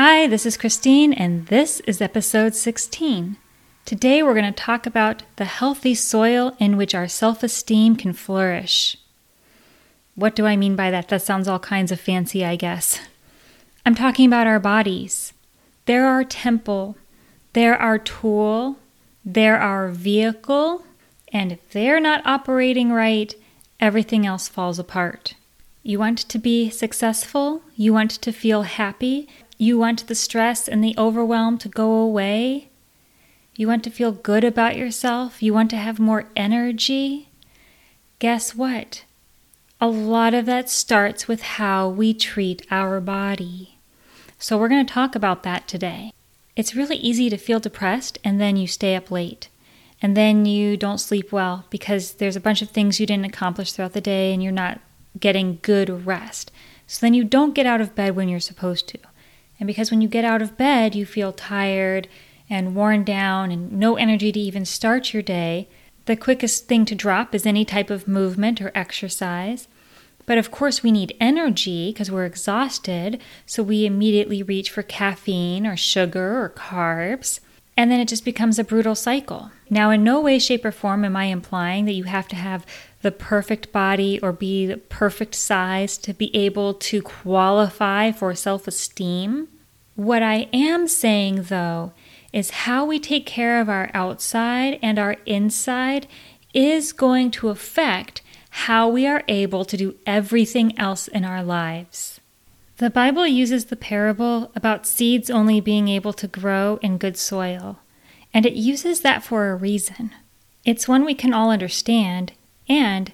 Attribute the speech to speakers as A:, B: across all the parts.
A: Hi, this is Christine, and this is episode 16. Today we're going to talk about the healthy soil in which our self esteem can flourish. What do I mean by that? That sounds all kinds of fancy, I guess. I'm talking about our bodies. They're our temple, they're our tool, they're our vehicle, and if they're not operating right, everything else falls apart. You want to be successful, you want to feel happy, you want the stress and the overwhelm to go away, you want to feel good about yourself, you want to have more energy. Guess what? A lot of that starts with how we treat our body. So, we're going to talk about that today. It's really easy to feel depressed and then you stay up late. And then you don't sleep well because there's a bunch of things you didn't accomplish throughout the day and you're not getting good rest. So then you don't get out of bed when you're supposed to. And because when you get out of bed, you feel tired and worn down and no energy to even start your day, the quickest thing to drop is any type of movement or exercise. But of course, we need energy because we're exhausted, so we immediately reach for caffeine or sugar or carbs, and then it just becomes a brutal cycle. Now, in no way, shape, or form am I implying that you have to have the perfect body or be the perfect size to be able to qualify for self esteem. What I am saying, though, is how we take care of our outside and our inside is going to affect how we are able to do everything else in our lives. The Bible uses the parable about seeds only being able to grow in good soil, and it uses that for a reason. It's one we can all understand, and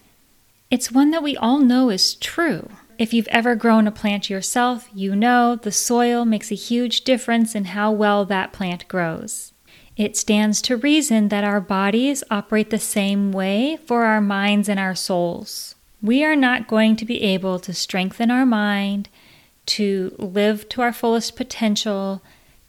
A: it's one that we all know is true. If you've ever grown a plant yourself, you know the soil makes a huge difference in how well that plant grows. It stands to reason that our bodies operate the same way for our minds and our souls. We are not going to be able to strengthen our mind, to live to our fullest potential,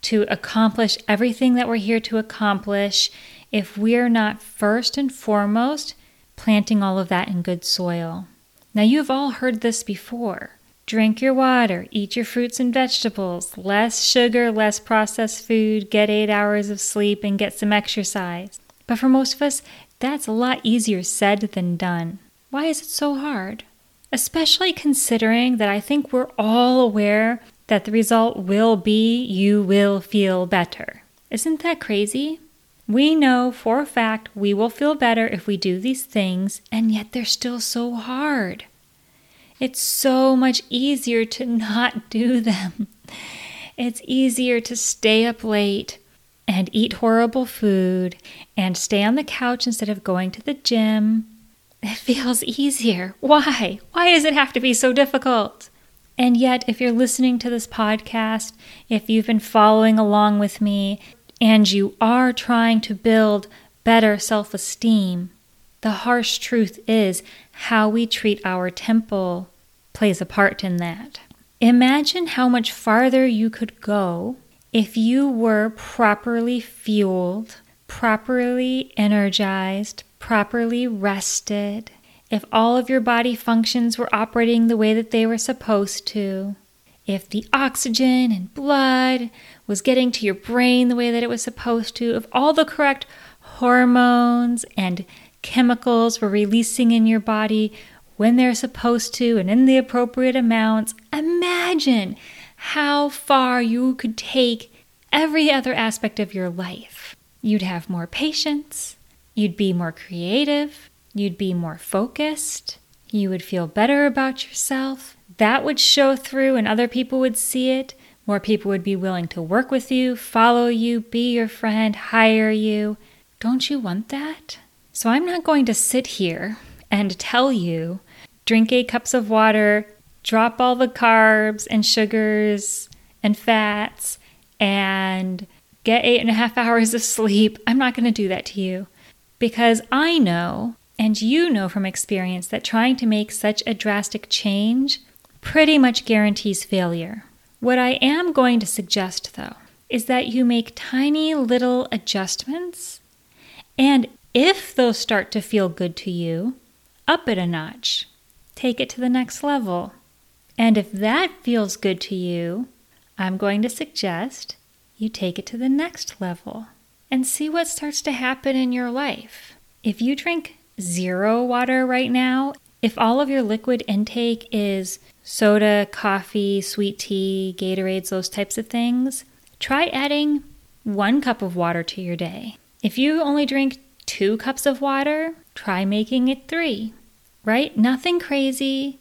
A: to accomplish everything that we're here to accomplish if we're not first and foremost planting all of that in good soil. Now, you've all heard this before. Drink your water, eat your fruits and vegetables, less sugar, less processed food, get eight hours of sleep, and get some exercise. But for most of us, that's a lot easier said than done. Why is it so hard? Especially considering that I think we're all aware that the result will be you will feel better. Isn't that crazy? We know for a fact we will feel better if we do these things, and yet they're still so hard. It's so much easier to not do them. It's easier to stay up late and eat horrible food and stay on the couch instead of going to the gym. It feels easier. Why? Why does it have to be so difficult? And yet, if you're listening to this podcast, if you've been following along with me, and you are trying to build better self esteem, the harsh truth is how we treat our temple plays a part in that. Imagine how much farther you could go if you were properly fueled, properly energized, properly rested, if all of your body functions were operating the way that they were supposed to, if the oxygen and blood was getting to your brain the way that it was supposed to, if all the correct hormones and chemicals were releasing in your body when they're supposed to and in the appropriate amounts, imagine how far you could take every other aspect of your life. You'd have more patience, you'd be more creative, you'd be more focused, you would feel better about yourself. That would show through, and other people would see it. More people would be willing to work with you, follow you, be your friend, hire you. Don't you want that? So I'm not going to sit here and tell you drink eight cups of water, drop all the carbs and sugars and fats, and get eight and a half hours of sleep. I'm not going to do that to you because I know, and you know from experience, that trying to make such a drastic change pretty much guarantees failure. What I am going to suggest, though, is that you make tiny little adjustments, and if those start to feel good to you, up it a notch. Take it to the next level. And if that feels good to you, I'm going to suggest you take it to the next level and see what starts to happen in your life. If you drink zero water right now, if all of your liquid intake is soda, coffee, sweet tea, Gatorades, those types of things, try adding one cup of water to your day. If you only drink two cups of water, try making it three, right? Nothing crazy,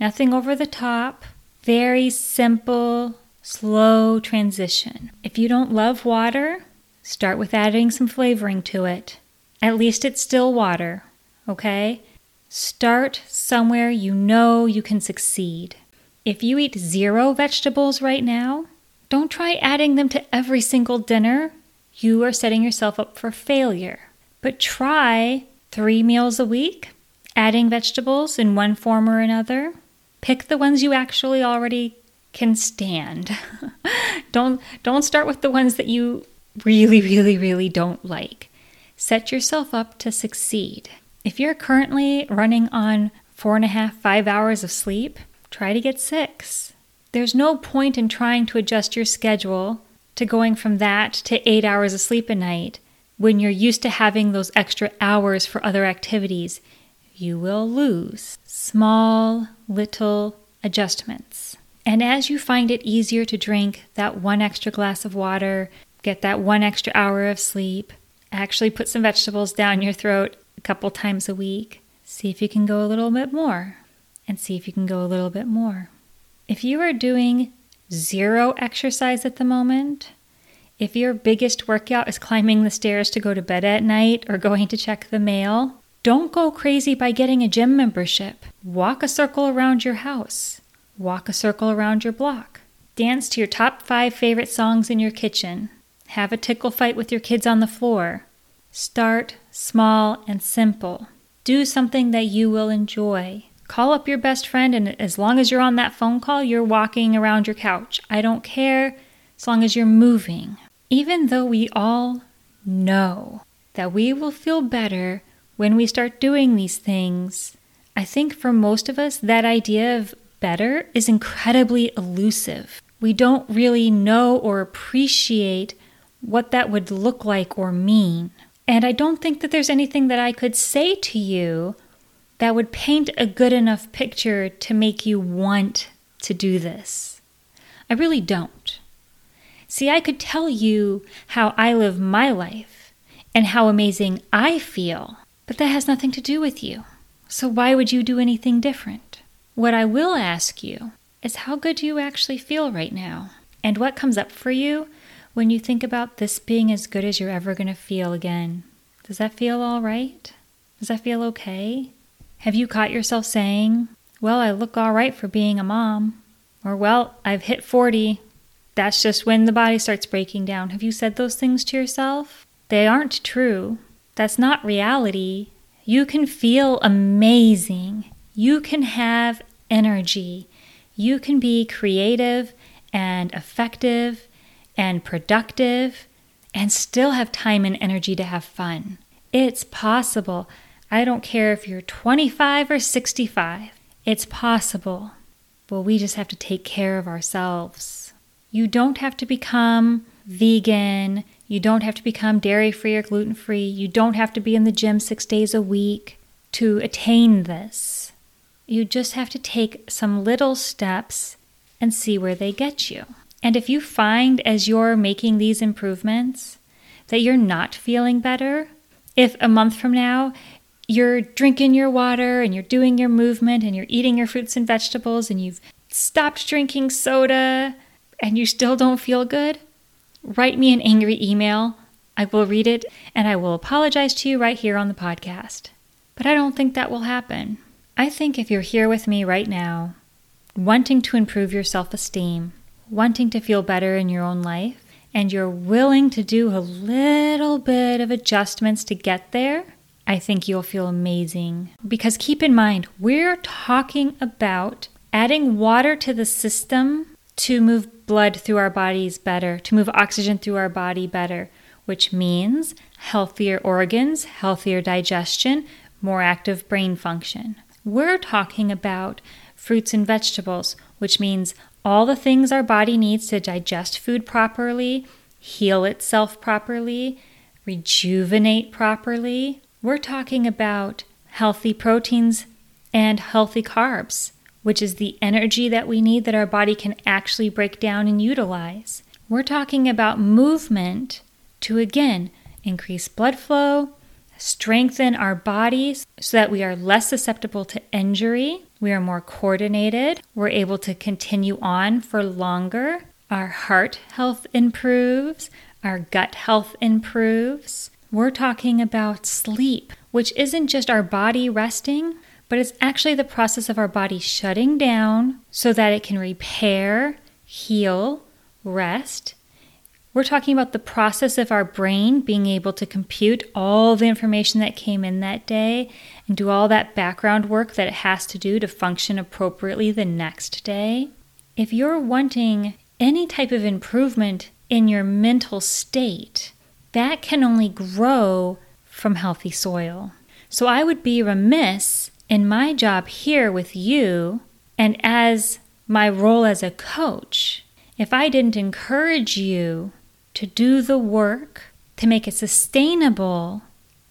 A: nothing over the top, very simple, slow transition. If you don't love water, start with adding some flavoring to it. At least it's still water, okay? Start somewhere you know you can succeed. If you eat zero vegetables right now, don't try adding them to every single dinner. You are setting yourself up for failure. But try three meals a week, adding vegetables in one form or another. Pick the ones you actually already can stand. don't don't start with the ones that you really, really, really don't like. Set yourself up to succeed. If you're currently running on four and a half, five hours of sleep, try to get six. There's no point in trying to adjust your schedule to going from that to eight hours of sleep a night when you're used to having those extra hours for other activities. You will lose small, little adjustments. And as you find it easier to drink that one extra glass of water, get that one extra hour of sleep, actually put some vegetables down your throat a couple times a week. See if you can go a little bit more and see if you can go a little bit more. If you are doing zero exercise at the moment, if your biggest workout is climbing the stairs to go to bed at night or going to check the mail, don't go crazy by getting a gym membership. Walk a circle around your house. Walk a circle around your block. Dance to your top five favorite songs in your kitchen. Have a tickle fight with your kids on the floor. Start small and simple. Do something that you will enjoy. Call up your best friend, and as long as you're on that phone call, you're walking around your couch. I don't care as long as you're moving. Even though we all know that we will feel better when we start doing these things, I think for most of us, that idea of better is incredibly elusive. We don't really know or appreciate what that would look like or mean. And I don't think that there's anything that I could say to you that would paint a good enough picture to make you want to do this. I really don't. See, I could tell you how I live my life and how amazing I feel, but that has nothing to do with you. So why would you do anything different? What I will ask you is how good do you actually feel right now? And what comes up for you when you think about this being as good as you're ever going to feel again, does that feel all right? Does that feel okay? Have you caught yourself saying, Well, I look all right for being a mom? Or, Well, I've hit 40. That's just when the body starts breaking down. Have you said those things to yourself? They aren't true. That's not reality. You can feel amazing. You can have energy. You can be creative and effective and productive and still have time and energy to have fun. It's possible. I don't care if you're 25 or 65. It's possible. But we just have to take care of ourselves. You don't have to become vegan. You don't have to become dairy free or gluten free. You don't have to be in the gym six days a week to attain this. You just have to take some little steps and see where they get you. And if you find as you're making these improvements that you're not feeling better, if a month from now you're drinking your water and you're doing your movement and you're eating your fruits and vegetables and you've stopped drinking soda and you still don't feel good, write me an angry email. I will read it and I will apologize to you right here on the podcast. But I don't think that will happen. I think if you're here with me right now, wanting to improve your self esteem, wanting to feel better in your own life, and you're willing to do a little bit of adjustments to get there, I think you'll feel amazing. Because keep in mind, we're talking about adding water to the system to move blood through our bodies better, to move oxygen through our body better, which means healthier organs, healthier digestion, more active brain function. We're talking about fruits and vegetables, which means all the things our body needs to digest food properly, heal itself properly, rejuvenate properly. We're talking about healthy proteins and healthy carbs which is the energy that we need that our body can actually break down and utilize. We're talking about movement to again increase blood flow, strengthen our bodies so that we are less susceptible to injury, we are more coordinated, we're able to continue on for longer, our heart health improves, our gut health improves. We're talking about sleep, which isn't just our body resting, but it's actually the process of our body shutting down so that it can repair, heal, rest. We're talking about the process of our brain being able to compute all the information that came in that day and do all that background work that it has to do to function appropriately the next day. If you're wanting any type of improvement in your mental state, that can only grow from healthy soil. So I would be remiss in my job here with you and as my role as a coach, if I didn't encourage you to do the work to make it sustainable,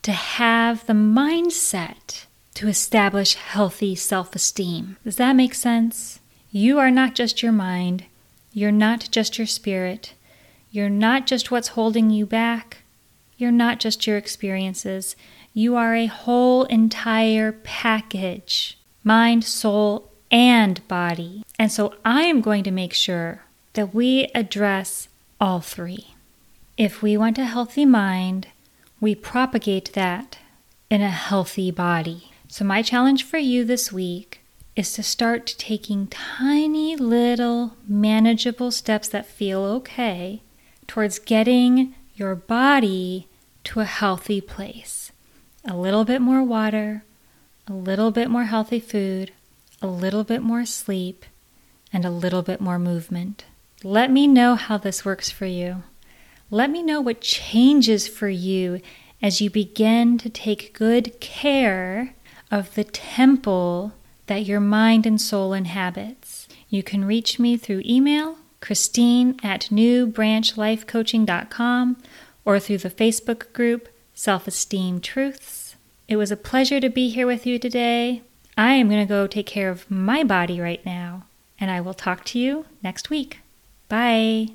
A: to have the mindset to establish healthy self esteem. Does that make sense? You are not just your mind, you're not just your spirit, you're not just what's holding you back, you're not just your experiences, you are a whole entire package mind, soul, and body. And so I am going to make sure that we address all three. If we want a healthy mind, we propagate that in a healthy body. So, my challenge for you this week is to start taking tiny little manageable steps that feel okay towards getting your body to a healthy place a little bit more water, a little bit more healthy food, a little bit more sleep, and a little bit more movement. Let me know how this works for you. Let me know what changes for you as you begin to take good care of the temple that your mind and soul inhabits. You can reach me through email, Christine at newbranchlifecoaching.com, or through the Facebook group, Self Esteem Truths. It was a pleasure to be here with you today. I am going to go take care of my body right now, and I will talk to you next week. Bye.